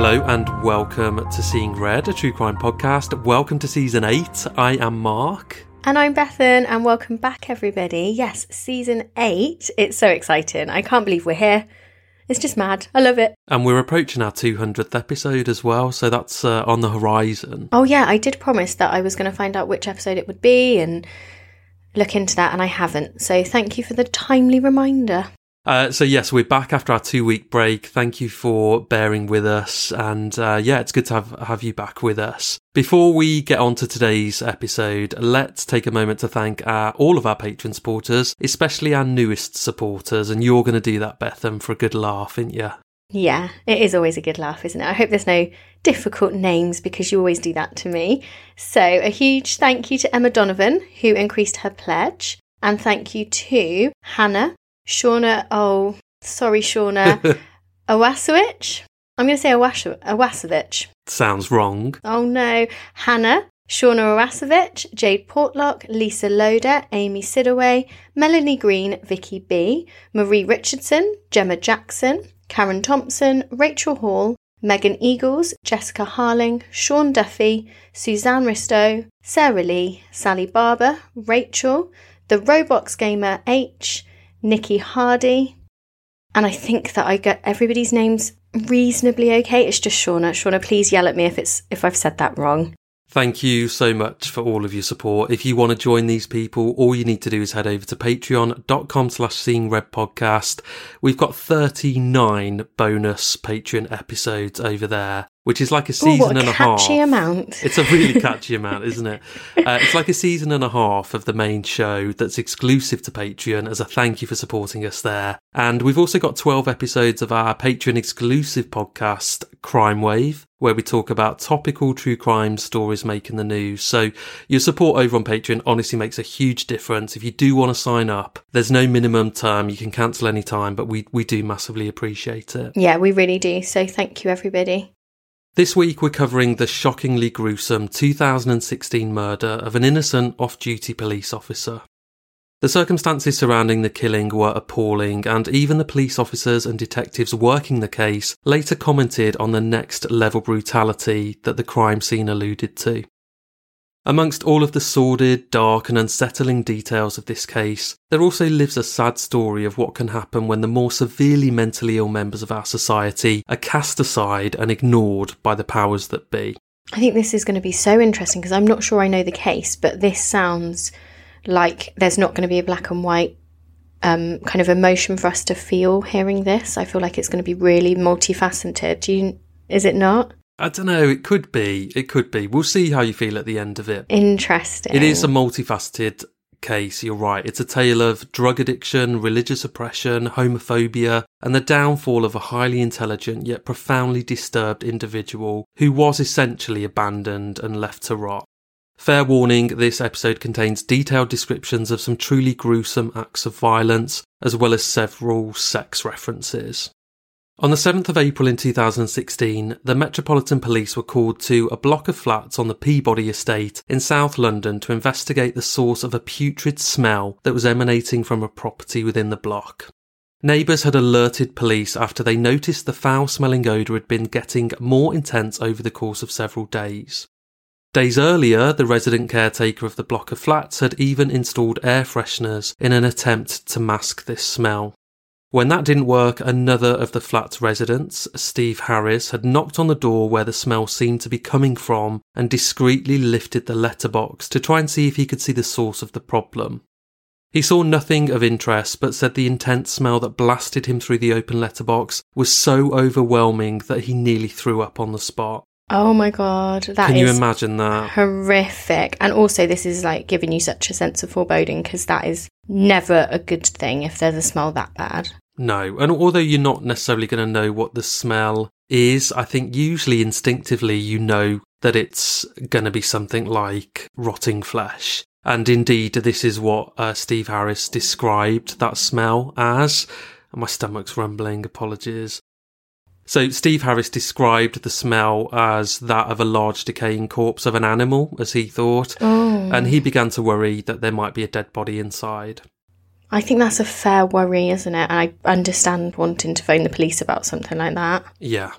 Hello and welcome to Seeing Red, a true crime podcast. Welcome to season eight. I am Mark. And I'm Bethan, and welcome back, everybody. Yes, season eight. It's so exciting. I can't believe we're here. It's just mad. I love it. And we're approaching our 200th episode as well, so that's uh, on the horizon. Oh, yeah, I did promise that I was going to find out which episode it would be and look into that, and I haven't. So thank you for the timely reminder. Uh, so yes, we're back after our two week break. Thank you for bearing with us, and uh, yeah, it's good to have have you back with us. Before we get on to today's episode, let's take a moment to thank our, all of our patron supporters, especially our newest supporters, and you're going to do that, Bethan, for a good laugh, aren't you? Yeah, it is always a good laugh, isn't it? I hope there's no difficult names because you always do that to me. So, a huge thank you to Emma Donovan, who increased her pledge, and thank you to Hannah, Shauna, oh, sorry, Shauna, Owasowicz. I'm going to say Owasowicz. Sounds wrong. Oh no. Hannah, Shauna Owasowicz, Jade Portlock, Lisa Loder, Amy Sidaway, Melanie Green, Vicky B, Marie Richardson, Gemma Jackson, Karen Thompson, Rachel Hall, Megan Eagles, Jessica Harling, Sean Duffy, Suzanne Risto, Sarah Lee, Sally Barber, Rachel, the Roblox Gamer H, Nikki Hardy. And I think that I get everybody's names reasonably okay. It's just Shauna. Shauna, please yell at me if it's if I've said that wrong. Thank you so much for all of your support. If you want to join these people, all you need to do is head over to patreon.com slash seeing red podcast. We've got 39 bonus Patreon episodes over there, which is like a season Ooh, what a and a catchy half. amount. It's a really catchy amount, isn't it? Uh, it's like a season and a half of the main show that's exclusive to Patreon as a thank you for supporting us there. And we've also got 12 episodes of our Patreon exclusive podcast, Crime Wave, where we talk about topical true crime stories making the news. So your support over on Patreon honestly makes a huge difference. If you do want to sign up, there's no minimum term. You can cancel any time, but we, we do massively appreciate it. Yeah, we really do. So thank you, everybody. This week, we're covering the shockingly gruesome 2016 murder of an innocent off duty police officer. The circumstances surrounding the killing were appalling, and even the police officers and detectives working the case later commented on the next level brutality that the crime scene alluded to. Amongst all of the sordid, dark, and unsettling details of this case, there also lives a sad story of what can happen when the more severely mentally ill members of our society are cast aside and ignored by the powers that be. I think this is going to be so interesting because I'm not sure I know the case, but this sounds like there's not going to be a black and white um, kind of emotion for us to feel hearing this. I feel like it's going to be really multifaceted. You? Is it not? I don't know, it could be, it could be. We'll see how you feel at the end of it. Interesting. It is a multifaceted case, you're right. It's a tale of drug addiction, religious oppression, homophobia, and the downfall of a highly intelligent yet profoundly disturbed individual who was essentially abandoned and left to rot. Fair warning, this episode contains detailed descriptions of some truly gruesome acts of violence, as well as several sex references. On the 7th of April in 2016, the Metropolitan Police were called to a block of flats on the Peabody estate in South London to investigate the source of a putrid smell that was emanating from a property within the block. Neighbours had alerted police after they noticed the foul smelling odour had been getting more intense over the course of several days. Days earlier, the resident caretaker of the block of flats had even installed air fresheners in an attempt to mask this smell. When that didn't work, another of the flat's residents, Steve Harris, had knocked on the door where the smell seemed to be coming from and discreetly lifted the letterbox to try and see if he could see the source of the problem. He saw nothing of interest, but said the intense smell that blasted him through the open letterbox was so overwhelming that he nearly threw up on the spot. Oh my god, that Can you imagine that? horrific. And also, this is like giving you such a sense of foreboding because that is never a good thing if there's a smell that bad. No. And although you're not necessarily going to know what the smell is, I think usually instinctively you know that it's going to be something like rotting flesh. And indeed, this is what uh, Steve Harris described that smell as. My stomach's rumbling, apologies. So, Steve Harris described the smell as that of a large decaying corpse of an animal, as he thought, Oh. and he began to worry that there might be a dead body inside. I think that's a fair worry, isn't it? And I understand wanting to phone the police about something like that. Yeah.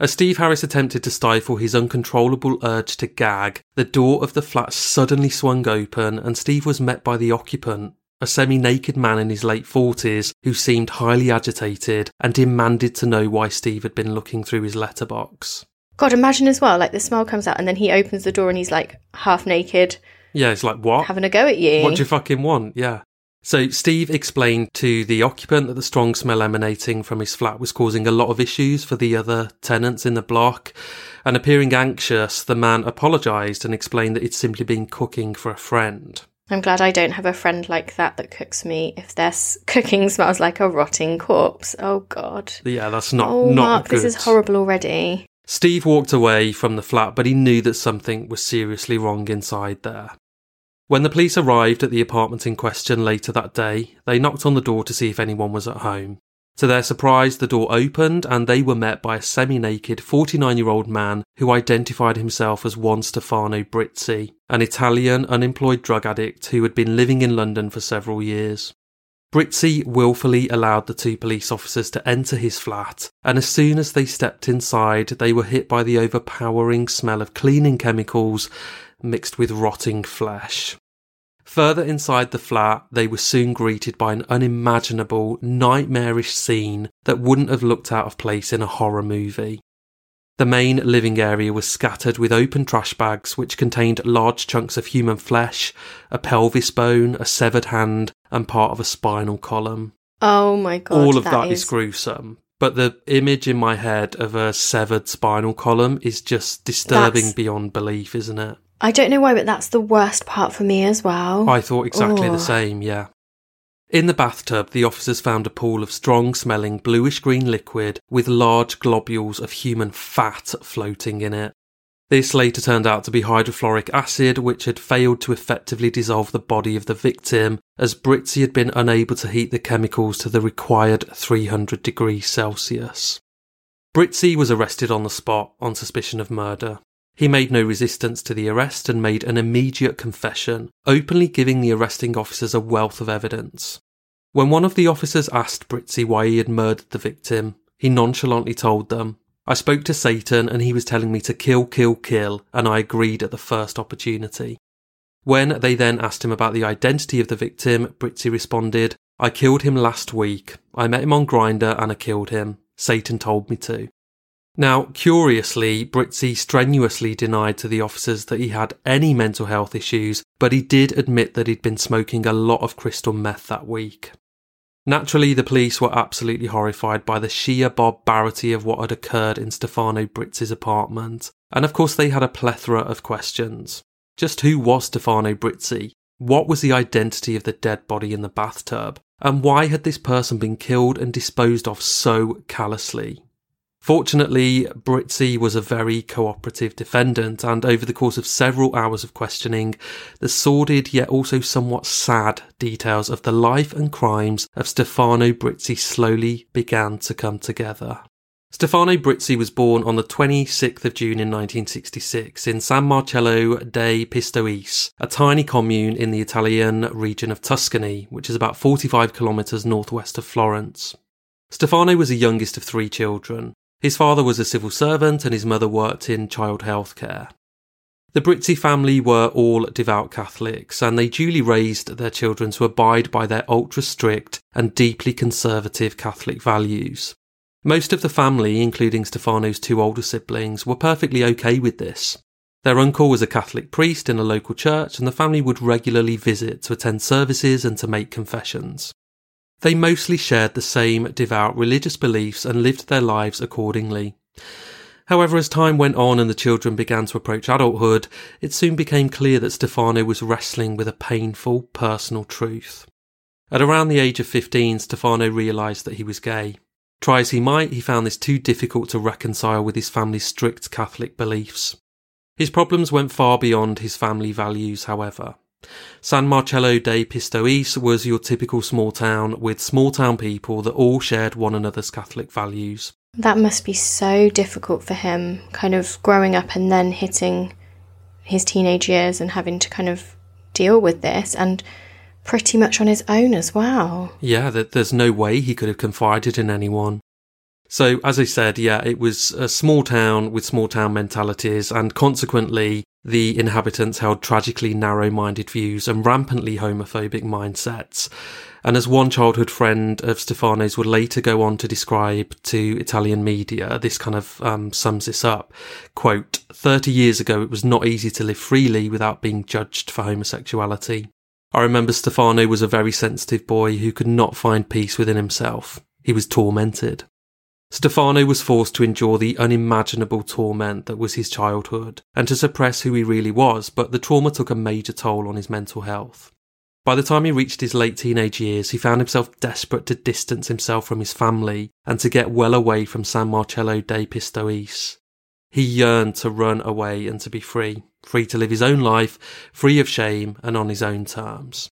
As Steve Harris attempted to stifle his uncontrollable urge to gag, the door of the flat suddenly swung open and Steve was met by the occupant, a semi naked man in his late 40s who seemed highly agitated and demanded to know why Steve had been looking through his letterbox. God, imagine as well, like the smell comes out and then he opens the door and he's like half naked, Yeah, it's like, what? having a go at you. What do you fucking want? Yeah. So Steve explained to the occupant that the strong smell emanating from his flat was causing a lot of issues for the other tenants in the block. And appearing anxious, the man apologised and explained that he'd simply been cooking for a friend. I'm glad I don't have a friend like that that cooks me if their cooking smells like a rotting corpse. Oh, God. Yeah, that's not oh, not Mark, good. this is horrible already. Steve walked away from the flat, but he knew that something was seriously wrong inside there. When the police arrived at the apartment in question later that day, they knocked on the door to see if anyone was at home. To their surprise, the door opened and they were met by a semi naked 49 year old man who identified himself as Juan Stefano Brizzi, an Italian unemployed drug addict who had been living in London for several years. Brizzi willfully allowed the two police officers to enter his flat, and as soon as they stepped inside, they were hit by the overpowering smell of cleaning chemicals mixed with rotting flesh. Further inside the flat, they were soon greeted by an unimaginable, nightmarish scene that wouldn't have looked out of place in a horror movie. The main living area was scattered with open trash bags which contained large chunks of human flesh, a pelvis bone, a severed hand, and part of a spinal column. Oh, my God. All of that is is gruesome. But the image in my head of a severed spinal column is just disturbing That's- beyond belief, isn't it? I don't know why, but that's the worst part for me as well. I thought exactly Oh. the same, yeah. In the bathtub, the officers found a pool of strong smelling bluish green liquid with large globules of human fat floating in it. This later turned out to be hydrofluoric acid, which had failed to effectively dissolve the body of the victim, as Brizzi had been unable to heat the chemicals to the required 300 degrees Celsius. Brizzi was arrested on the spot on suspicion of murder. He made no resistance to the arrest and made an immediate confession, openly giving the arresting officers a wealth of evidence. When one of the officers asked Brizzi why he had murdered the victim, he nonchalantly told them, I spoke to Satan and he was telling me to kill, kill, kill, and I agreed at the first opportunity. When they then asked him about the identity of the victim, Brizzi responded, I killed him last week. I met him on Grindr and I killed him. Satan told me to. Now, curiously, Brizzi strenuously denied to the officers that he had any mental health issues, but he did admit that he'd been smoking a lot of crystal meth that week. Naturally, the police were absolutely horrified by the sheer barbarity of what had occurred in Stefano Brizzi's apartment, and of course they had a plethora of questions. Just who was Stefano Brizzi? What was the identity of the dead body in the bathtub? And why had this person been killed and disposed of so callously? Fortunately, Brizzi was a very cooperative defendant, and over the course of several hours of questioning, the sordid yet also somewhat sad details of the life and crimes of Stefano Brizzi slowly began to come together. Stefano Brizzi was born on the 26th of June in 1966 in San Marcello dei Pistoiese, a tiny commune in the Italian region of Tuscany, which is about 45 kilometres northwest of Florence. Stefano was the youngest of three children. His father was a civil servant and his mother worked in child health care. The Brizzi family were all devout Catholics and they duly raised their children to abide by their ultra strict and deeply conservative Catholic values. Most of the family, including Stefano's two older siblings, were perfectly okay with this. Their uncle was a Catholic priest in a local church and the family would regularly visit to attend services and to make confessions. They mostly shared the same devout religious beliefs and lived their lives accordingly. However, as time went on and the children began to approach adulthood, it soon became clear that Stefano was wrestling with a painful personal truth. At around the age of 15, Stefano realised that he was gay. Try as he might, he found this too difficult to reconcile with his family's strict Catholic beliefs. His problems went far beyond his family values, however. San Marcello de Pistoiese was your typical small town with small town people that all shared one another's Catholic values. That must be so difficult for him, kind of growing up and then hitting his teenage years and having to kind of deal with this and pretty much on his own as well. Yeah, that there's no way he could have confided in anyone. So, as I said, yeah, it was a small town with small town mentalities, and consequently, the inhabitants held tragically narrow minded views and rampantly homophobic mindsets. And as one childhood friend of Stefano's would later go on to describe to Italian media, this kind of um, sums this up. Quote, 30 years ago, it was not easy to live freely without being judged for homosexuality. I remember Stefano was a very sensitive boy who could not find peace within himself. He was tormented. Stefano was forced to endure the unimaginable torment that was his childhood and to suppress who he really was, but the trauma took a major toll on his mental health. By the time he reached his late teenage years, he found himself desperate to distance himself from his family and to get well away from San Marcello dei Pistoiese. He yearned to run away and to be free, free to live his own life, free of shame and on his own terms.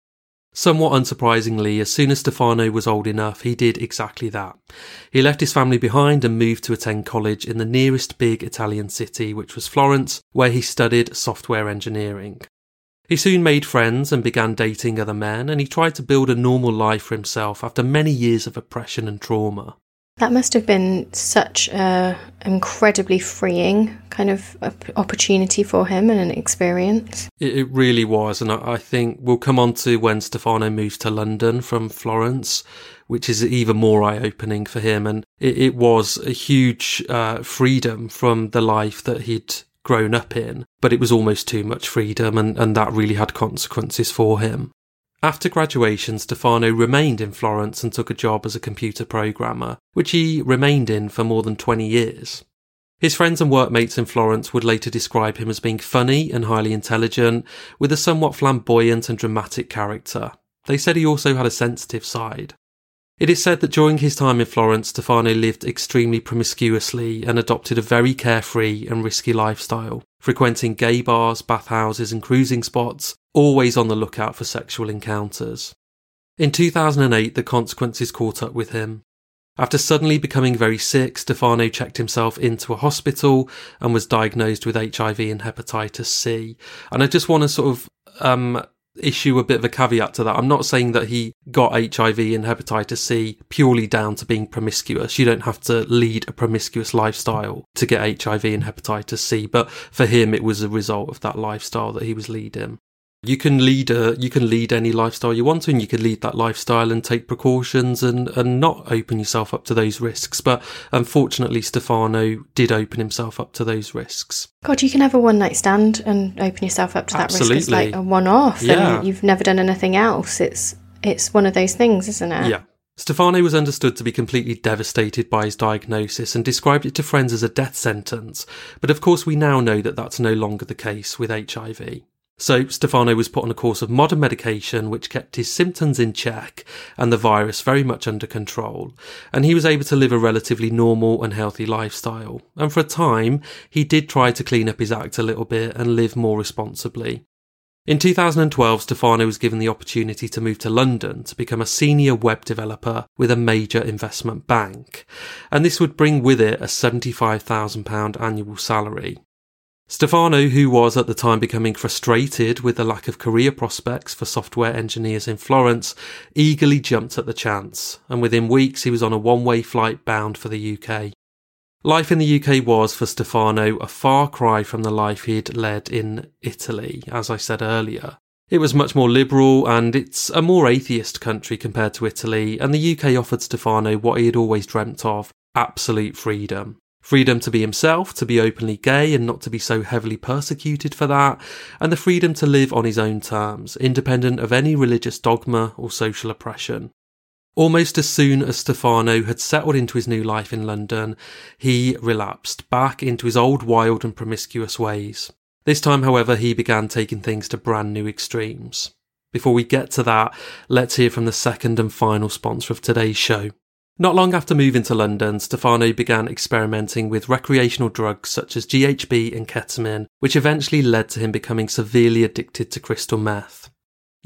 Somewhat unsurprisingly, as soon as Stefano was old enough, he did exactly that. He left his family behind and moved to attend college in the nearest big Italian city, which was Florence, where he studied software engineering. He soon made friends and began dating other men, and he tried to build a normal life for himself after many years of oppression and trauma. That must have been such a incredibly freeing kind of opportunity for him and an experience. It, really was, and I, think we'll come on to when Stefano moves to London from Florence, which is even more eye-opening for him, and it, it was a huge uh, freedom from the life that he'd grown up in, but it was almost too much freedom, and, and that really had consequences for him. After graduation, Stefano remained in Florence and took a job as a computer programmer, which he remained in for more than 20 years. His friends and workmates in Florence would later describe him as being funny and highly intelligent, with a somewhat flamboyant and dramatic character. They said he also had a sensitive side. It is said that during his time in Florence, Stefano lived extremely promiscuously and adopted a very carefree and risky lifestyle, frequenting gay bars, bathhouses, and cruising spots, always on the lookout for sexual encounters. In 2008, the consequences caught up with him. After suddenly becoming very sick, Stefano checked himself into a hospital and was diagnosed with HIV and hepatitis C. And I just want to sort of um, issue a bit of a caveat to that. I'm not saying that he got HIV and hepatitis C purely down to being promiscuous. You don't have to lead a promiscuous lifestyle to get HIV and hepatitis C, but for him, it was a result of that lifestyle that he was leading you can lead a you can lead any lifestyle you want to and you can lead that lifestyle and take precautions and and not open yourself up to those risks. But unfortunately Stefano did open himself up to those risks. God you can have a one night stand and open yourself up to that Absolutely. risk. It's like a one off yeah. and you've never done anything else. It's it's one of those things isn't it? Yeah. Stefano was understood to be completely devastated by his diagnosis and described it to friends as a death sentence, but of course we now know that that's no longer the case with HIV. So Stefano was put on a course of modern medication which kept his symptoms in check and the virus very much under control, and he was able to live a relatively normal and healthy lifestyle. And for a time, he did try to clean up his act a little bit and live more responsibly. In 2012, Stefano was given the opportunity to move to London to become a senior web developer with a major investment bank, and this would bring with it a £75,000 annual salary. Stefano, who was at the time becoming frustrated with the lack of career prospects for software engineers in Florence, eagerly jumped at the chance, and within weeks he was on a one way flight bound for the UK. Life in the UK was, for Stefano, a far cry from the life he'd led in Italy, as I said earlier. It was much more liberal and it's a more atheist country compared to Italy, and the UK offered Stefano what he had always dreamt of absolute freedom. Freedom to be himself, to be openly gay and not to be so heavily persecuted for that, and the freedom to live on his own terms, independent of any religious dogma or social oppression. Almost as soon as Stefano had settled into his new life in London, he relapsed back into his old wild and promiscuous ways. This time, however, he began taking things to brand new extremes. Before we get to that, let's hear from the second and final sponsor of today's show. Not long after moving to London, Stefano began experimenting with recreational drugs such as GHB and ketamine, which eventually led to him becoming severely addicted to crystal meth.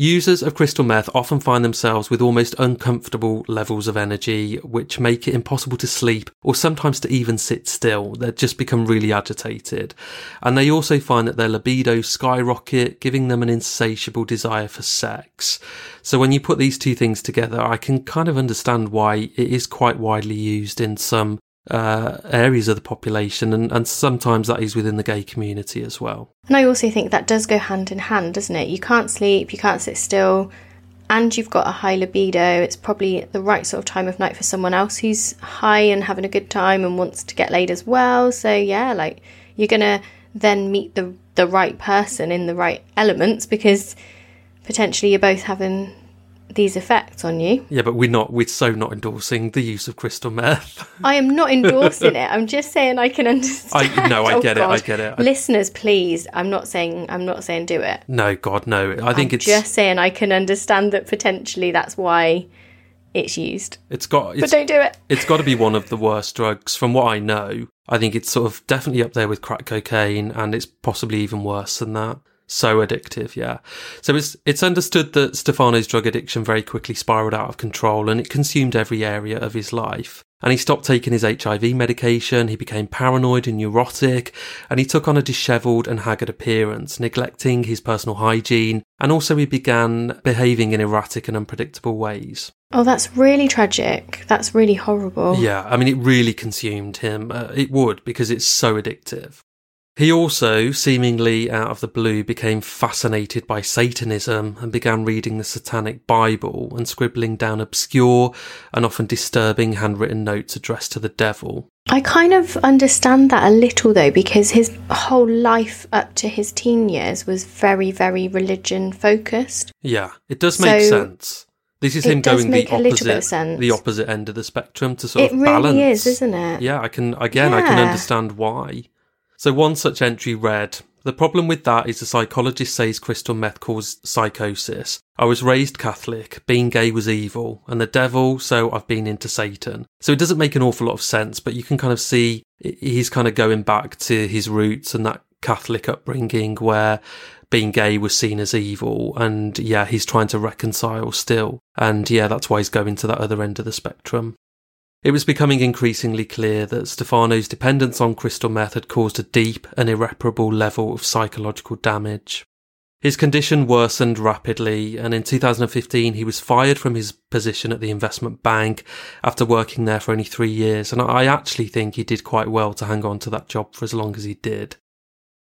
Users of crystal meth often find themselves with almost uncomfortable levels of energy, which make it impossible to sleep or sometimes to even sit still. They just become really agitated. And they also find that their libido skyrocket, giving them an insatiable desire for sex. So when you put these two things together, I can kind of understand why it is quite widely used in some uh, areas of the population, and, and sometimes that is within the gay community as well. And I also think that does go hand in hand, doesn't it? You can't sleep, you can't sit still, and you've got a high libido. It's probably the right sort of time of night for someone else who's high and having a good time and wants to get laid as well. So, yeah, like you're going to then meet the, the right person in the right elements because potentially you're both having these effects on you. Yeah, but we're not. We're so not endorsing the use of crystal meth. I am not endorsing it. I'm just saying I can understand. I no, I Oh, get it. I get it. I- Listeners, please. I'm not saying. I'm not saying do it. no, God, no. I think I'm it's just saying I can understand that potentially that's why it's used. it's got But don't do it. it's got to be one of the worst drugs from what I know. I think it's sort of definitely up there with crack cocaine, and it's possibly even worse than that. So addictive, yeah. So it's it's understood that Stefano's drug addiction very quickly spiraled out of control, and it consumed every area of his life. And he stopped taking his HIV medication. He became paranoid and neurotic, and he took on a dishevelled and haggard appearance, neglecting his personal hygiene, and also he began behaving in erratic and unpredictable ways. Oh, that's really tragic. That's really horrible. Yeah, I mean, it really consumed him. Uh, it would because it's so addictive. He also, seemingly out of the blue, became fascinated by Satanism and began reading the Satanic Bible and scribbling down obscure and often disturbing handwritten notes addressed to the devil. I kind of understand that a little though, because his whole life up to his teen years was very, very religion focused. Yeah, it does make So, sense. This is him going the a little bit of opposite, the opposite end of the spectrum to sort It of really balance. is, isn't it? Yeah, I can again I can understand why. So one such entry read the problem with that is the psychologist says crystal meth caused psychosis. I was raised Catholic, being gay was evil, and the devil, so I've been into Satan. So it doesn't make an awful lot of sense, but you can kind of see he's kind of going back to his roots and that Catholic upbringing where being gay was seen as evil. And yeah, he's trying to reconcile still. And yeah, that's why he's going to that other end of the spectrum. It was becoming increasingly clear that Stefano's dependence on crystal meth had caused a deep and irreparable level of psychological damage. His condition worsened rapidly, and in 2015 he was fired from his position at the investment bank after working there for only three years, and I actually think he did quite well to hang on to that job for as long as he did.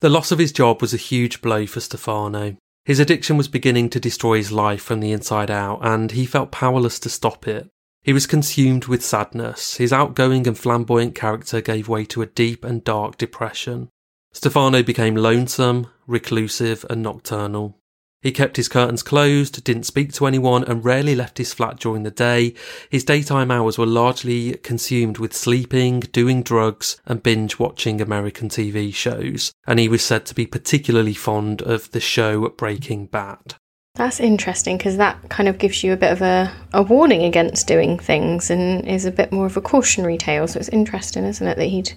The loss of his job was a huge blow for Stefano. His addiction was beginning to destroy his life from the inside out, and he felt powerless to stop it. He was consumed with sadness. His outgoing and flamboyant character gave way to a deep and dark depression. Stefano became lonesome, reclusive, and nocturnal. He kept his curtains closed, didn't speak to anyone, and rarely left his flat during the day. His daytime hours were largely consumed with sleeping, doing drugs, and binge watching American TV shows, and he was said to be particularly fond of the show Breaking Bad. That's interesting because that kind of gives you a bit of a, a warning against doing things and is a bit more of a cautionary tale. So it's interesting, isn't it, that he'd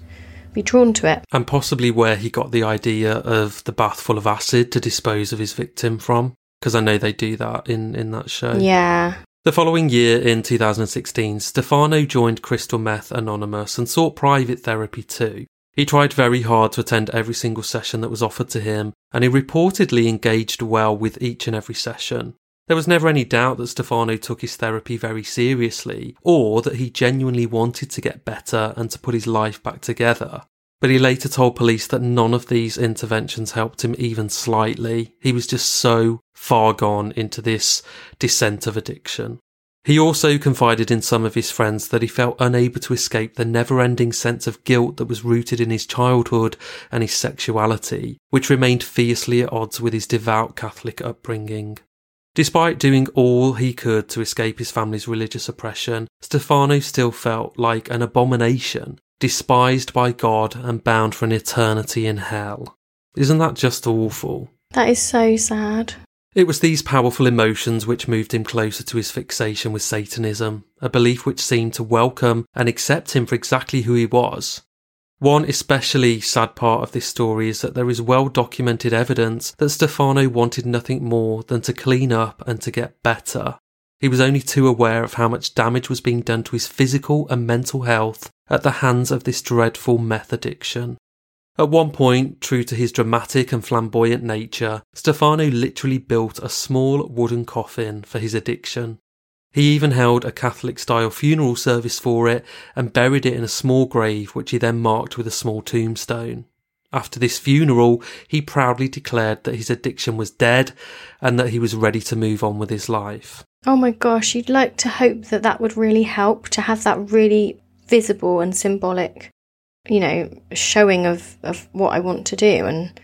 be drawn to it? and possibly where he got the idea of the bath full of acid to dispose of his victim from because i know they do that in in that show Yeah. the following year in 2016 stefano joined crystal meth anonymous and sought private therapy too he tried very hard to attend every single session that was offered to him and he reportedly engaged well with each and every session there was never any doubt that Stefano took his therapy very seriously, or that he genuinely wanted to get better and to put his life back together. But he later told police that none of these interventions helped him even slightly. He was just so far gone into this descent of addiction. He also confided in some of his friends that he felt unable to escape the never ending sense of guilt that was rooted in his childhood and his sexuality, which remained fiercely at odds with his devout Catholic upbringing. Despite doing all he could to escape his family's religious oppression, Stefano still felt like an abomination, despised by God and bound for an eternity in hell. Isn't that just awful? That is so sad. It was these powerful emotions which moved him closer to his fixation with Satanism, a belief which seemed to welcome and accept him for exactly who he was. One especially sad part of this story is that there is well documented evidence that Stefano wanted nothing more than to clean up and to get better. He was only too aware of how much damage was being done to his physical and mental health at the hands of this dreadful meth addiction. At one point, true to his dramatic and flamboyant nature, Stefano literally built a small wooden coffin for his addiction. He even held a Catholic style funeral service for it and buried it in a small grave, which he then marked with a small tombstone. After this funeral, he proudly declared that his addiction was dead and that he was ready to move on with his life. Oh my gosh, you'd like to hope that that would really help to have that really visible and symbolic, you know, showing of, of what I want to do. And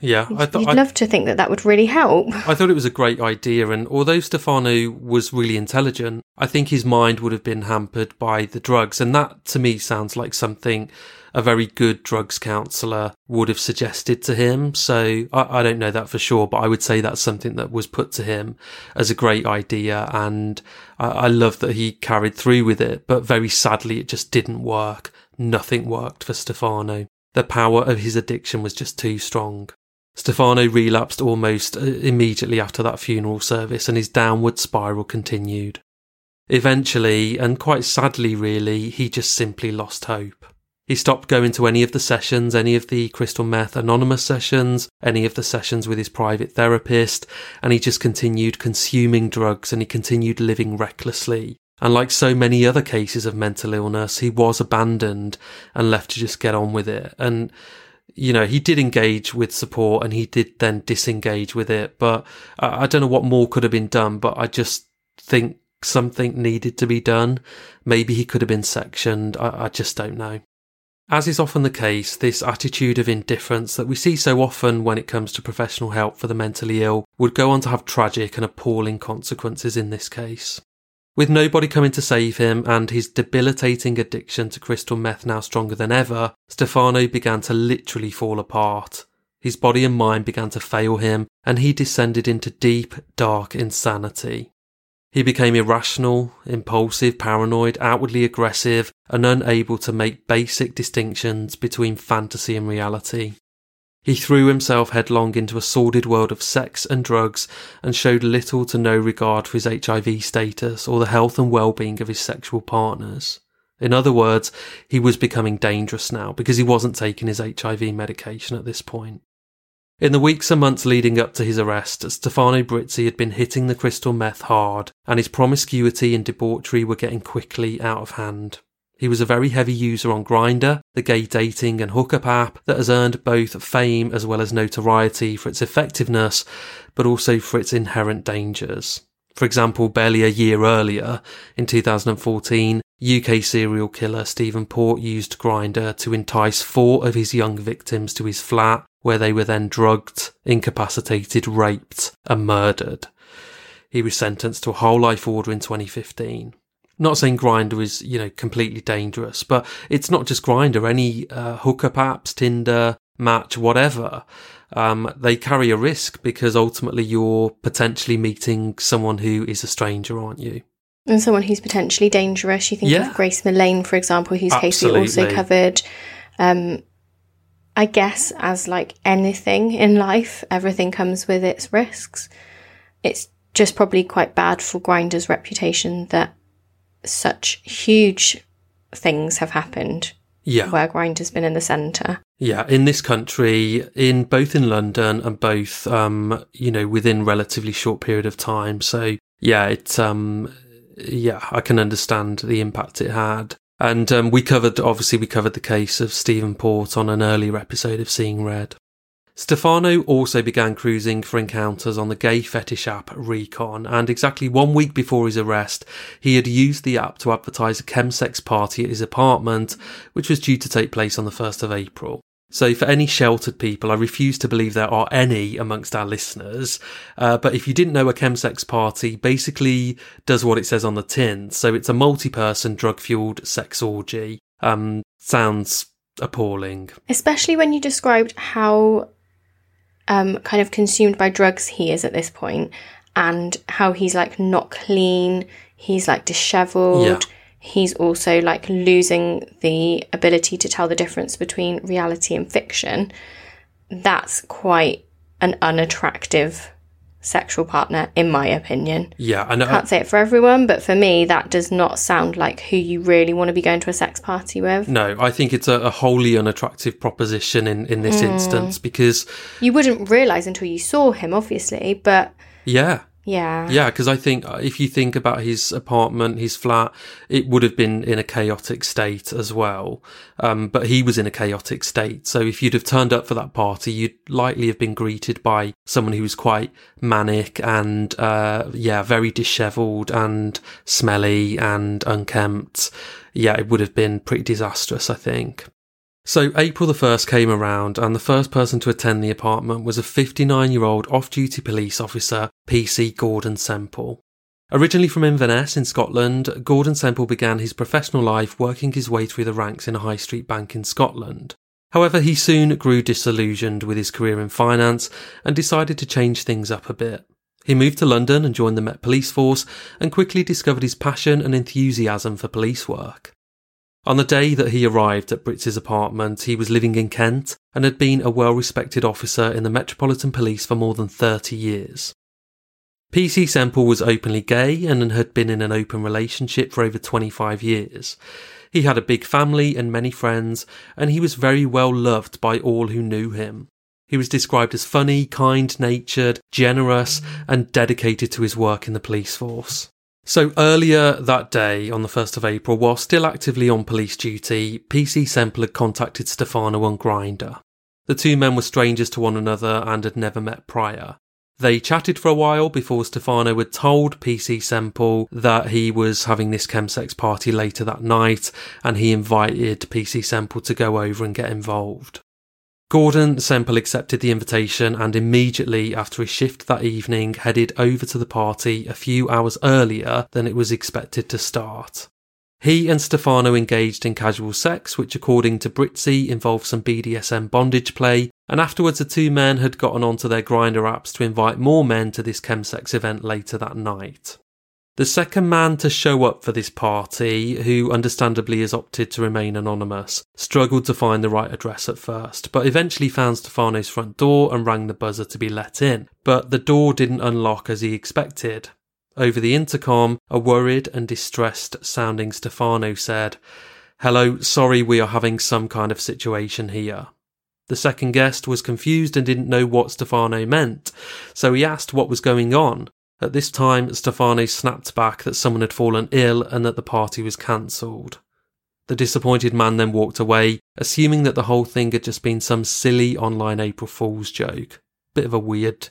yeah, I thought you'd love to think that that would really help. I thought it was a great idea, and although Stefano was really intelligent, I think his mind would have been hampered by the drugs, and that to me sounds like something a very good drugs counsellor would have suggested to him. So I, I, don't know that for sure, but I would say that's something that was put to him as a great idea. And I, I love that he carried through with it, but very sadly, it just didn't work. Nothing worked for Stefano. The power of his addiction was just too strong. Stefano relapsed almost uh, immediately after that funeral service and his downward spiral continued. Eventually, and quite sadly really, he just simply lost hope. He stopped going to any of the sessions, any of the crystal meth anonymous sessions, any of the sessions with his private therapist, and he just continued consuming drugs and he continued living recklessly. And like so many other cases of mental illness, he was abandoned and left to just get on with it. And, you know, he did engage with support and he did then disengage with it. But I don't know what more could have been done, but I just think something needed to be done. Maybe he could have been sectioned. I, I just don't know. As is often the case, this attitude of indifference that we see so often when it comes to professional help for the mentally ill would go on to have tragic and appalling consequences in this case. With nobody coming to save him and his debilitating addiction to crystal meth now stronger than ever, Stefano began to literally fall apart. His body and mind began to fail him, and he descended into deep, dark insanity. He became irrational, impulsive, paranoid, outwardly aggressive, and unable to make basic distinctions between fantasy and reality. He threw himself headlong into a sordid world of sex and drugs and showed little to no regard for his HIV status or the health and well-being of his sexual partners. In other words, he was becoming dangerous now because he wasn't taking his HIV medication at this point. In the weeks and months leading up to his arrest, Stefano Brizzi had been hitting the crystal meth hard, and his promiscuity and debauchery were getting quickly out of hand. He was a very heavy user on Grindr, the gay dating and hookup app that has earned both fame as well as notoriety for its effectiveness, but also for its inherent dangers. For example, barely a year earlier, in 2014, UK serial killer Stephen Port used Grindr to entice four of his young victims to his flat where they were then drugged, incapacitated, raped, and murdered. He was sentenced to a whole life order in 2015. Not saying Grindr is, you know, completely dangerous, but it's not just Grindr Any uh, hookup apps, Tinder, Match, whatever, um, they carry a risk because ultimately you're potentially meeting someone who is a stranger, aren't you? And someone who's potentially dangerous. You think yeah. of Grace Millane, for example, whose Absolutely. case we also covered. Um, I guess as like anything in life, everything comes with its risks. It's just probably quite bad for Grindr's reputation that such huge things have happened. Yeah. Where Grindr's been in the centre. Yeah, in this country, in both in London and both, um, you know, within relatively short period of time. So yeah, it's, um, yeah, I can understand the impact it had. And um, we covered, obviously, we covered the case of Stephen Port on an earlier episode of Seeing Red. Stefano also began cruising for encounters on the gay fetish app Recon, and exactly one week before his arrest, he had used the app to advertise a chemsex party at his apartment, which was due to take place on the 1st of April. So, for any sheltered people, I refuse to believe there are any amongst our listeners. Uh, but if you didn't know, a chemsex party basically does what it says on the tin. So, it's a multi person drug fueled sex orgy. Um, sounds appalling. Especially when you described how um, kind of consumed by drugs he is at this point and how he's like not clean, he's like disheveled. Yeah he's also like losing the ability to tell the difference between reality and fiction, that's quite an unattractive sexual partner, in my opinion. Yeah, I know. Can't say it for everyone, but for me, that does not sound like who you really want to be going to a sex party with. No, I think it's a, a wholly unattractive proposition in, in this mm. instance because. You wouldn't realise until you saw him, obviously, but. Yeah Yeah. Yeah, because I think uh, if you think about his apartment, his flat, it would have been in a chaotic state as well. Um, but he was in a chaotic state. So if you'd have turned up for that party, you'd likely have been greeted by someone who was quite manic and, uh, yeah, very disheveled and smelly and unkempt. Yeah, it would have been pretty disastrous, I think. So April the 1st came around and the first person to attend the apartment was a 59 year old off duty police officer, PC Gordon Semple. Originally from Inverness in Scotland, Gordon Semple began his professional life working his way through the ranks in a high street bank in Scotland. However, he soon grew disillusioned with his career in finance and decided to change things up a bit. He moved to London and joined the Met Police Force and quickly discovered his passion and enthusiasm for police work. On the day that he arrived at Brizzi's apartment, he was living in Kent and had been a well respected officer in the Metropolitan Police for more than 30 years. PC Semple was openly gay and had been in an open relationship for over 25 years. He had a big family and many friends, and he was very well loved by all who knew him. He was described as funny, kind natured, generous, and dedicated to his work in the police force. So earlier that day, on the 1st of April, while still actively on police duty, PC Semple had contacted Stefano on Grindr. The two men were strangers to one another and had never met prior. They chatted for a while before Stefano had told PC Semple that he was having this chemsex party later that night and he invited PC Semple to go over and get involved. Gordon Semple accepted the invitation and immediately after his shift that evening headed over to the party a few hours earlier than it was expected to start. He and Stefano engaged in casual sex, which according to Brizzi involved some BDSM bondage play, and afterwards the two men had gotten onto their Grindr apps to invite more men to this chemsex event later that night. The second man to show up for this party, who understandably has opted to remain anonymous, struggled to find the right address at first, but eventually found Stefano's front door and rang the buzzer to be let in. But the door didn't unlock as he expected. Over the intercom, a worried and distressed sounding Stefano said, Hello, sorry we are having some kind of situation here. The second guest was confused and didn't know what Stefano meant, so he asked what was going on, at this time, Stefano snapped back that someone had fallen ill and that the party was cancelled. The disappointed man then walked away, assuming that the whole thing had just been some silly online April Fool's joke. Bit of a weird,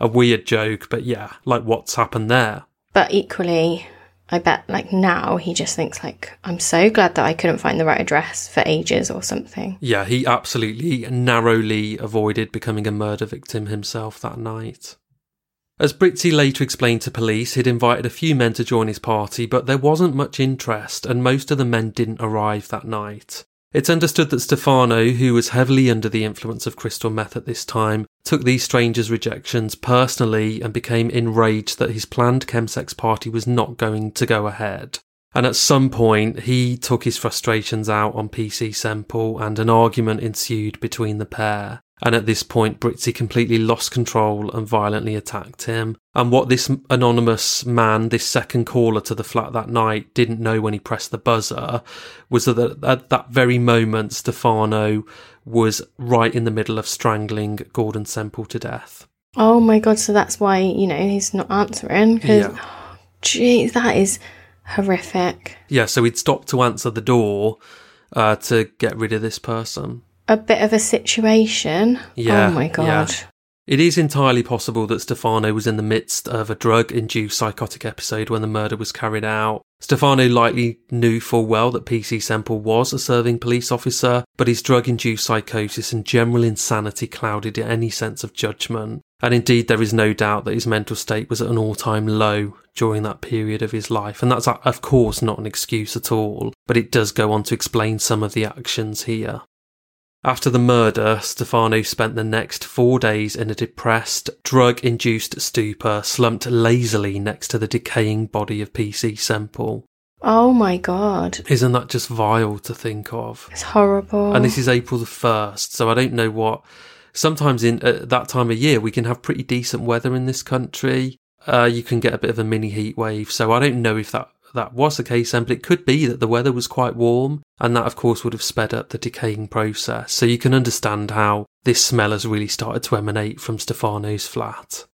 a weird joke, but yeah, like what's happened there. But equally, I bet like now he just thinks like, I'm so glad that I couldn't find the right address for ages or something. Yeah, he absolutely narrowly avoided becoming a murder victim himself that night. As Brizzi later explained to police, he'd invited a few men to join his party, but there wasn't much interest, and most of the men didn't arrive that night. It's understood that Stefano, who was heavily under the influence of crystal meth at this time, took these strangers' rejections personally and became enraged that his planned chemsex party was not going to go ahead. And at some point, he took his frustrations out on PC Semple and an argument ensued between the pair. And at this point, Brizzi completely lost control and violently attacked him. And what this anonymous man, this second caller to the flat that night, didn't know when he pressed the buzzer was that at that very moment, Stefano was right in the middle of strangling Gordon Semple to death. Oh my god! So that's why you know he's not answering. Because, Yeah. gee, that is horrific. Yeah, so he'd stopped to answer the door uh, to get rid of this person. A bit of a situation. Oh yeah, Oh my god. yeah. It is entirely possible that Stefano was in the midst of a drug induced psychotic episode when the murder was carried out. Stefano likely knew full well that PC Semple was a serving police officer, but his drug induced psychosis and general insanity clouded any sense of judgment. And indeed, there is no doubt that his mental state was at an all time low during that period of his life. And that's, of course, not an excuse at all, but it does go on to explain some of the actions here. After the murder, Stefano spent the next four days in a depressed, drug induced stupor, slumped lazily next to the decaying body of PC Semple. Oh my god. Isn't that just vile to think of? It's horrible. And this is April the 1st, so I don't know what. Sometimes in uh, that time of year, we can have pretty decent weather in this country. Uh, you can get a bit of a mini heat wave, so I don't know if that that was the case then, but it could be that the weather was quite warm, and that of course would have sped up the decaying process. So you can understand how this smell has really started to emanate from Stefano's flat.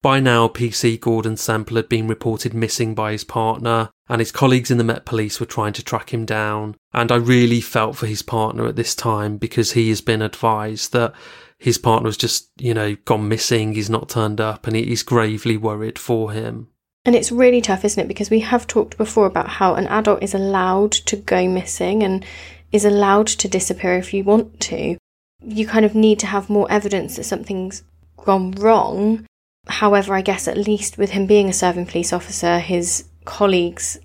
By now, PC Gordon Semple had been reported missing by his partner, and his colleagues in the Met Police were trying to track him down. And I really felt for his partner at this time because he has been advised that his partner has just, you know, gone missing, he's not turned up, and he's gravely worried for him. And it's really tough, isn't it? Because we have talked before about how an adult is allowed to go missing and is allowed to disappear if you want to. You kind of need to have more evidence that something's gone wrong However, I guess at least with him being a serving police officer, his colleagues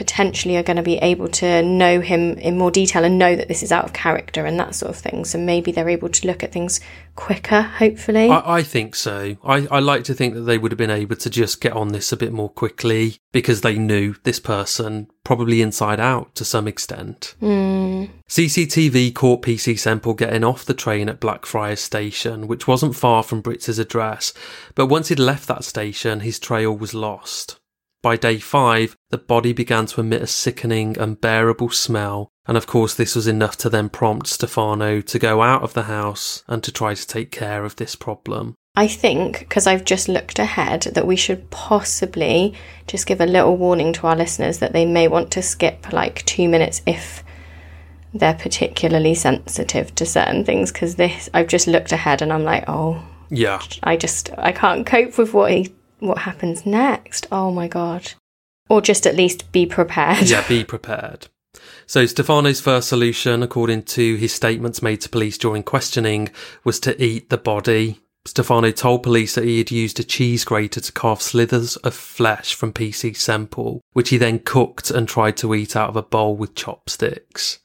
potentially are going to be able to know him in more detail and know that this is out of character and that sort of thing. So maybe they're able to look at things quicker, hopefully. I, I think so. I, I like to think that they would have been able to just get on this a bit more quickly because they knew this person probably inside out to some extent. Mm. CCTV caught PC Semple getting off the train at Blackfriars Station, which wasn't far from Brizzi's address, but once he'd left that station, his trail was lost. By day five, the body began to emit a sickening, unbearable smell, and of course, this was enough to then prompt Stefano to go out of the house and to try to take care of this problem. I think, because I've just looked ahead, that we should possibly just give a little warning to our listeners that they may want to skip like two minutes if they're particularly sensitive to certain things. Because this, I've just looked ahead and I'm like, oh, yeah, I just I can't cope with what he what happens next. Oh my god. Or just at least be prepared. Yeah, be prepared. So Stefano's first solution, according to his statements made to police during questioning, was to eat the body. Stefano told police that he had used a cheese grater to carve slithers of flesh from PC Semple, which he then cooked and tried to eat out of a bowl with chopsticks.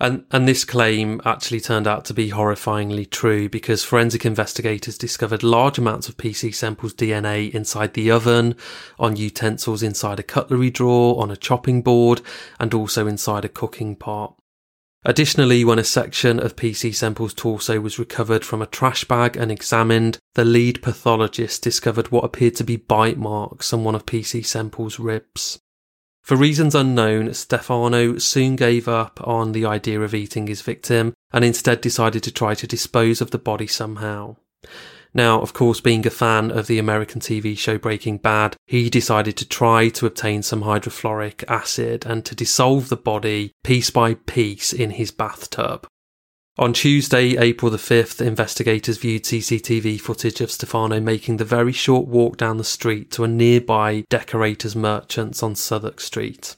And, and this claim actually turned out to be horrifyingly true because forensic investigators discovered large amounts of PC Semple's DNA inside the oven, on utensils inside a cutlery drawer, on a chopping board, and also inside a cooking pot. Additionally, when a section of PC Semple's torso was recovered from a trash bag and examined, the lead pathologist discovered what appeared to be bite marks on one of PC Semple's ribs. For reasons unknown, Stefano soon gave up on the idea of eating his victim and instead decided to try to dispose of the body somehow. Now, of course, being a fan of the American TV show Breaking Bad, he decided to try to obtain some hydrofluoric acid and to dissolve the body piece by piece in his bathtub. On Tuesday, April the 5th, investigators viewed CCTV footage of Stefano making the very short walk down the street to a nearby Decorators Merchants on Southwark Street.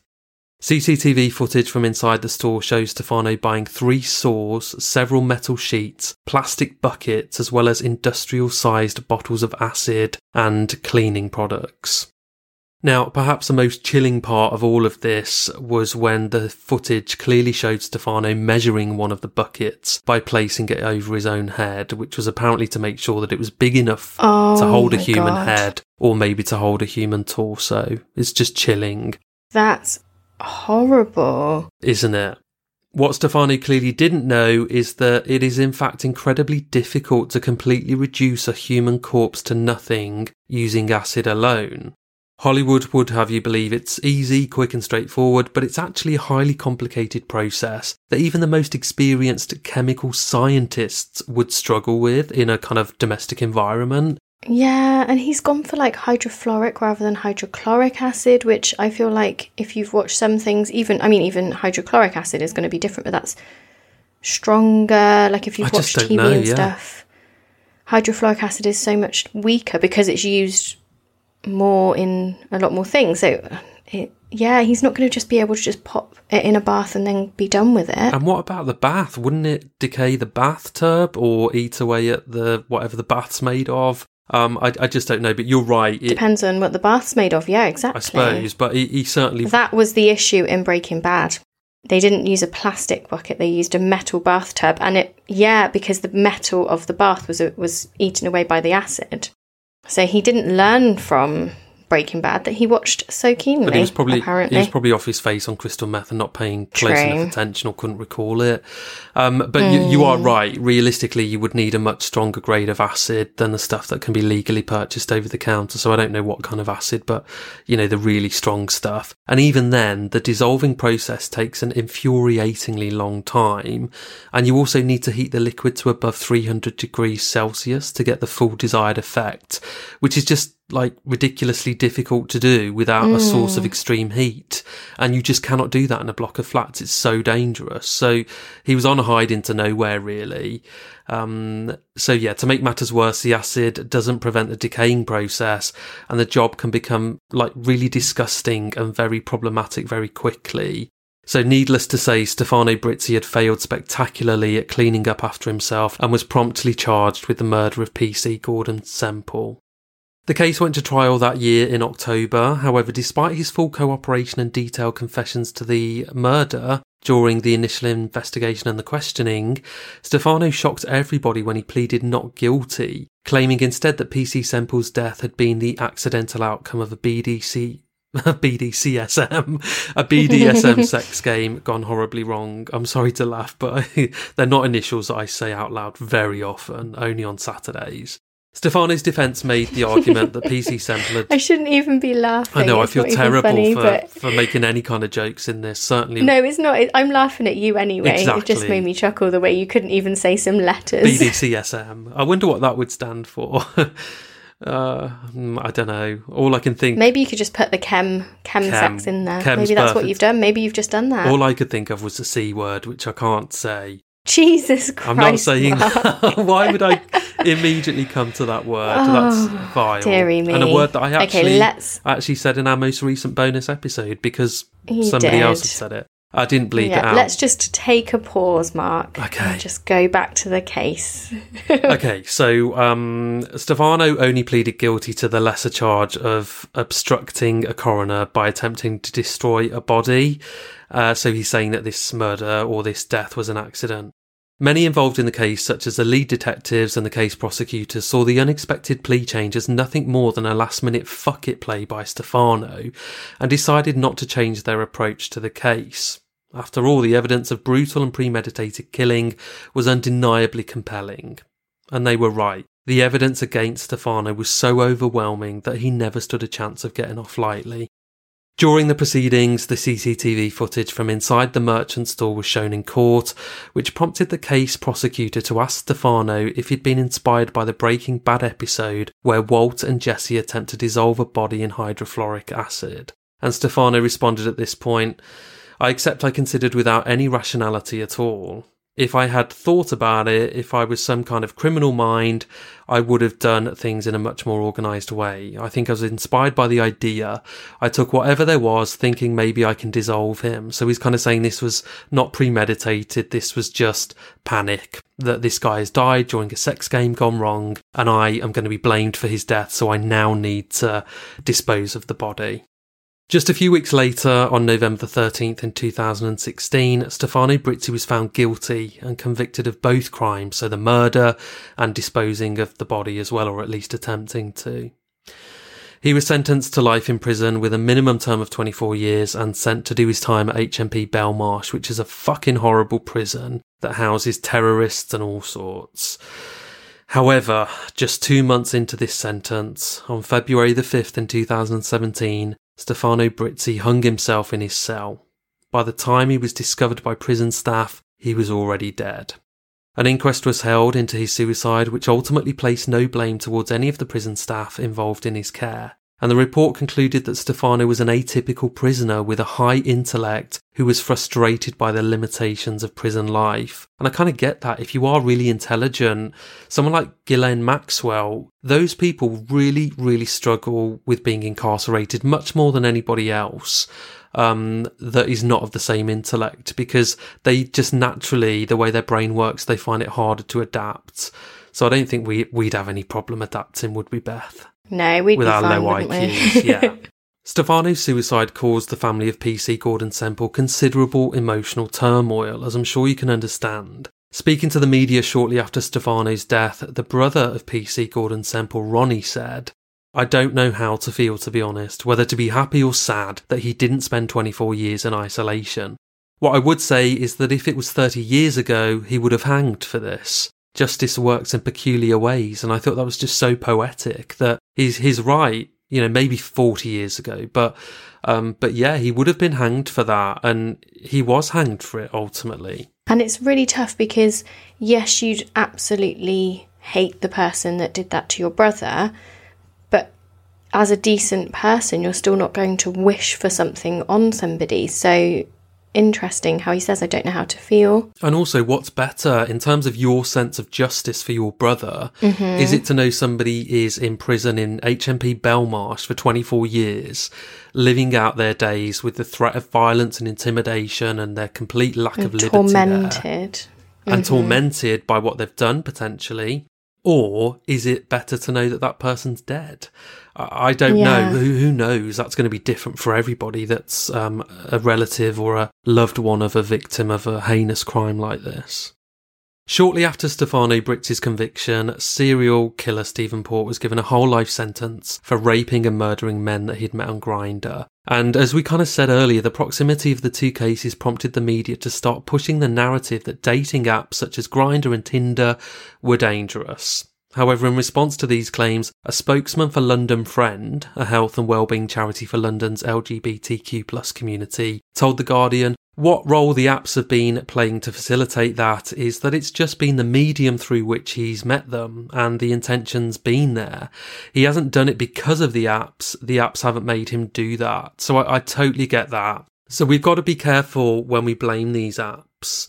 CCTV footage from inside the store shows Stefano buying three saws, several metal sheets, plastic buckets, as well as industrial sized bottles of acid and cleaning products. Now, perhaps the most chilling part of all of this was when the footage clearly showed Stefano measuring one of the buckets by placing it over his own head, which was apparently to make sure that it was big enough oh, to hold a human God. head or maybe to hold a human torso. It's just chilling. That's horrible. Isn't it? What Stefano clearly didn't know is that it is in fact incredibly difficult to completely reduce a human corpse to nothing using acid alone. Hollywood would have you believe it's easy, quick, and straightforward, but it's actually a highly complicated process that even the most experienced chemical scientists would struggle with in a kind of domestic environment. Yeah, and he's gone for like hydrofluoric rather than hydrochloric acid, which I feel like if you've watched some things, even I mean, even hydrochloric acid is going to be different, but that's stronger. Like if you've I watched TV know, and yeah. stuff, hydrofluoric acid is so much weaker because it's used more in a lot more things. So, it, yeah, he's not going to just be able to just pop it in a bath and then be done with it. And what about the bath? Wouldn't it decay the bathtub or eat away at the whatever the bath's made of? Um, I, I just don't know, but you're right. It, Depends on what the bath's made of. Yeah, exactly. I suppose, but he, he certainly That was the issue in Breaking Bad. They didn't use a plastic bucket; they used a metal bathtub, and it yeah, because the metal of the bath was was eaten away by the acid. So he didn't learn from Breaking Bad that he watched so keenly. But he was probably apparently. he was probably off his face on crystal meth and not paying close True. enough attention or couldn't recall it. Um, but you, you are Hmm. right. Realistically, you would need a much stronger grade of acid than the stuff that can be legally purchased over the counter. So I don't know what kind of acid, but you know the really strong stuff. And even then, the dissolving process takes an infuriatingly long time, and you also need to heat the liquid to above 300 degrees Celsius to get the full desired effect, which is just like ridiculously difficult to do without a source of mm. extreme heat. And you just cannot do that in a block of flats. It's so dangerous. So he was on a hide into nowhere really. Um, so yeah, to make matters worse, the acid doesn't prevent the decaying process and the job can become like really disgusting and very problematic very quickly. So, needless to say, Stefano Brizzi had failed spectacularly at cleaning up after himself and was promptly charged with the murder of PC Gordon Semple. The case went to trial that year in October. However, despite his full cooperation and detailed confessions to the murder during the initial investigation and the questioning, Stefano shocked everybody when he pleaded not guilty, claiming instead that PC Semple's death had been the accidental outcome of a BDC a BDCSM, a BDSM sex game gone horribly wrong. I'm sorry to laugh, but they're not initials that I say out loud very often, only on Saturdays. Stefano's defence made the argument that PC Semple had I shouldn't even be laughing. I know, I feel terrible funny, for, but- for making any kind of jokes in this. Certainly, No, it's not. I'm laughing at you anyway. It just made me chuckle the way you couldn't even say some letters. BDCSM. I wonder what that would stand for. uh, mm, I don't know. All I can think, Maybe you could just put the chem chem, Chem. sex in there. Maybe that's what you've done. Maybe you've just done that. all I could think of was the C word, which I can't say. Jesus Christ! I'm not saying that. Why would I immediately come to that word? That's vile. Oh, dearie me. And a word that I actually, Okay, let's- actually said in our most recent bonus episode because You somebody else had said it. I didn't bleep it out. let's just take a pause, Mark. Okay. Just go back to the case. okay, so um, Stefano only pleaded guilty to the lesser charge of obstructing a coroner by attempting to destroy a body. Uh, so he's saying that this murder or this death was an accident. Many involved in the case, such as the lead detectives and the case prosecutors, saw the unexpected plea change as nothing more than a last minute fuck it play by Stefano and decided not to change their approach to the case. After all, the evidence of brutal and premeditated killing was undeniably compelling. And they were right. The evidence against Stefano was so overwhelming that he never stood a chance of getting off lightly. During the proceedings, the CCTV footage from inside the merchant store was shown in court, which prompted the case prosecutor to ask Stefano if he'd been inspired by the Breaking Bad episode where Walt and Jesse attempt to dissolve a body in hydrofluoric acid. And Stefano responded at this point, I accept I considered without any rationality at all. If I had thought about it, if I was some kind of criminal mind, I would have done things in a much more organised way. I think I was inspired by the idea. I took whatever there was, thinking maybe I can dissolve him. So he's kind of saying this was not premeditated, this was just panic. That this guy has died during a sex game gone wrong, and I am going to be blamed for his death, so I now need to dispose of the body. Just a few weeks later, on November 13th in 2016, Stefano Brizzi was found guilty and convicted of both crimes, so the murder and disposing of the body as well, or at least attempting to. He was sentenced to life in prison with a minimum term of 24 years and sent to do his time at HMP Belmarsh, which is a fucking horrible prison that houses terrorists and all sorts. However, just two months into this sentence, on February the 5th in 2017, Stefano Brizzi hung himself in his cell. By the time he was discovered by prison staff, he was already dead. An inquest was held into his suicide, which ultimately placed no blame towards any of the prison staff involved in his care. And the report concluded that Stefano was an atypical prisoner with a high intellect who was frustrated by the limitations of prison life. And I kind of get that. If you are really intelligent, someone like Ghislaine Maxwell, those people really, really struggle with being incarcerated much more than anybody else um, that is not of the same intellect because they just naturally, the way their brain works, they find it harder to adapt. So I don't think we, we'd have any problem adapting, would we, Beth? No, we'd With our fine, low IQs, yeah. Stefano's suicide caused the family of PC Gordon Semple considerable emotional turmoil, as I'm sure you can understand. Speaking to the media shortly after Stefano's death, the brother of PC Gordon Semple, Ronnie, said, I don't know how to feel, to be honest, whether to be happy or sad that he didn't spend 24 years in isolation. What I would say is that if it was 30 years ago, he would have hanged for this. Justice works in peculiar ways, and I thought that was just so poetic that he's, he's right, you know, maybe 40 years ago, but, um, but yeah, he would have been hanged for that, and he was hanged for it ultimately. And it's really tough because, yes, you'd absolutely hate the person that did that to your brother, but as a decent person, you're still not going to wish for something on somebody. So interesting how he says, I don't know how to feel. And also, what's better in terms of your sense of justice for your brother? Mm-hmm. Is it to know somebody is in prison in HMP Belmarsh for 24 years, living out their days with the threat of violence and intimidation and their complete lack and of liberty? Tormented. Mm-hmm. And tormented by what they've done potentially. Or is it better to know that that person's dead? I don't yeah. know. Who, who, knows? That's going to be different for everybody that's um, a relative or a loved one of a victim of a heinous crime like this. Shortly after Stefano Brizzi's conviction, serial killer Stephen Port was given a whole life sentence for raping and murdering men that he'd met on Grindr. And as we kind of said earlier, the proximity of the two cases prompted the media to start pushing the narrative that dating apps such as Grindr and Tinder were dangerous. However, in response to these claims, a spokesman for London Friend, a health and wellbeing charity for London's LGBTQ community, told The Guardian, what role the apps have been playing to facilitate that is that it's just been the medium through which he's met them and the intention's been there. He hasn't done it because of the apps. The apps haven't made him do that. So I, I totally get that. So we've got to be careful when we blame these apps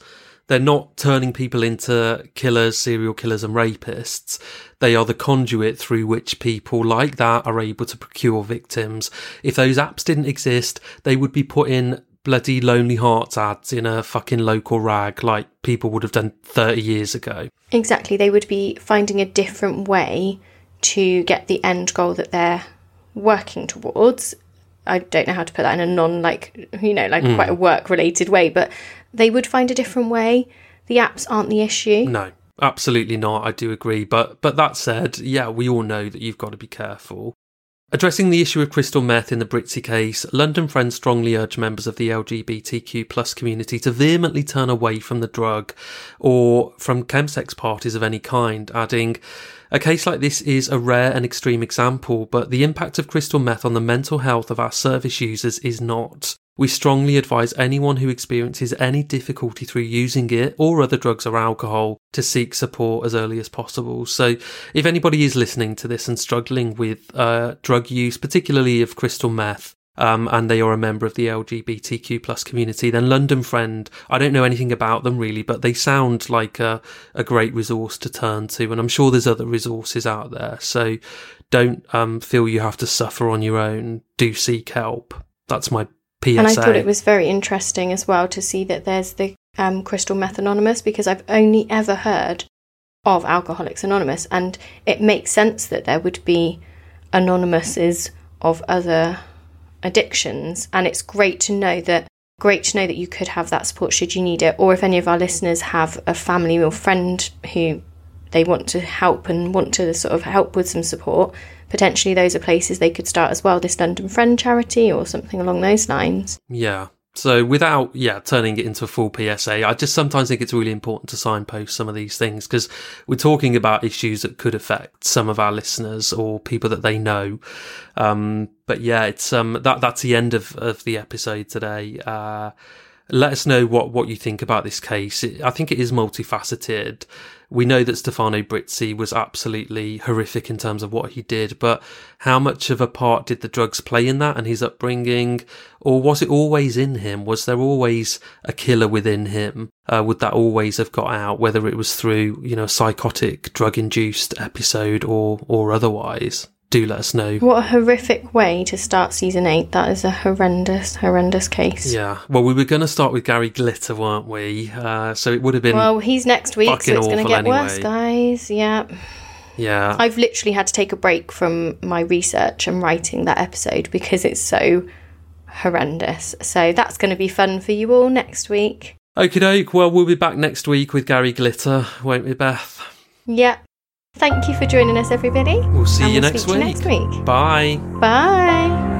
they're not turning people into killers, serial killers, and rapists. They are the conduit through which people like that are able to procure victims. If those apps didn't exist, they would be put in bloody Lonely Hearts ads in a fucking local rag like people would have done 30 years ago. Exactly. They would be finding a different way to get the end goal that they're working towards. I don't know how to put that in a non like you know like mm. quite a work related way, but they would find a different way. The apps aren't the issue. No, absolutely not. I do agree. But but that said, yeah, we all know that you've got to be careful. Addressing the issue of crystal meth in the Brizzi case, London Friends strongly urge members of the LGBTQ plus community to vehemently turn away from the drug or from chemsex parties of any kind, adding, a case like this is a rare and extreme example, but the impact of crystal meth on the mental health of our service users is not. We strongly advise anyone who experiences any difficulty through using it or other drugs or alcohol to seek support as early as possible. So, if anybody is listening to this and struggling with uh, drug use, particularly of crystal meth, um, and they are a member of the LGBTQ plus community, then London Friend, I don't know anything about them really, but they sound like a, a great resource to turn to. And I'm sure there's other resources out there. So don't um, feel you have to suffer on your own. Do seek help. That's my PSA. And I thought it was very interesting as well to see that there's the um, Crystal Meth Anonymous because I've only ever heard of Alcoholics Anonymous, and it makes sense that there would be anonymouses of other addictions. And it's great to know that great to know that you could have that support should you need it, or if any of our listeners have a family or friend who they want to help and want to sort of help with some support, potentially those are places they could start as well. This London Friend charity or something along those lines. Yeah. So without, yeah, turning it into a full PSA, I just sometimes think it's really important to signpost some of these things because we're talking about issues that could affect some of our listeners or people that they know. Um, but yeah, it's um that that's the end of of the episode today. Uh, let us know what what you think about this case. I think it is multifaceted. We know that Stefano Brizzi was absolutely horrific in terms of what he did, but how much of a part did the drugs play in that and his upbringing? Or was it always in him? Was there always a killer within him? Uh, would that always have got out, whether it was through, you know, a psychotic, drug induced episode or, or otherwise? Do let us know. What a horrific way to start season eight. That is a horrendous, horrendous case. Yeah. Well, we were going to start with Gary Glitter, weren't we? Uh, so it would have been. Well, he's next week, so it's going to get anyway. worse, guys. Yeah. Yeah. I've literally had to take a break from my research and writing that episode because it's so horrendous. So that's going to be fun for you all next week. Okie doke. Well, we'll be back next week with Gary Glitter, won't we, Beth? Yep. Thank you for joining us, everybody. We'll see you, we'll next you next week. Bye. Bye.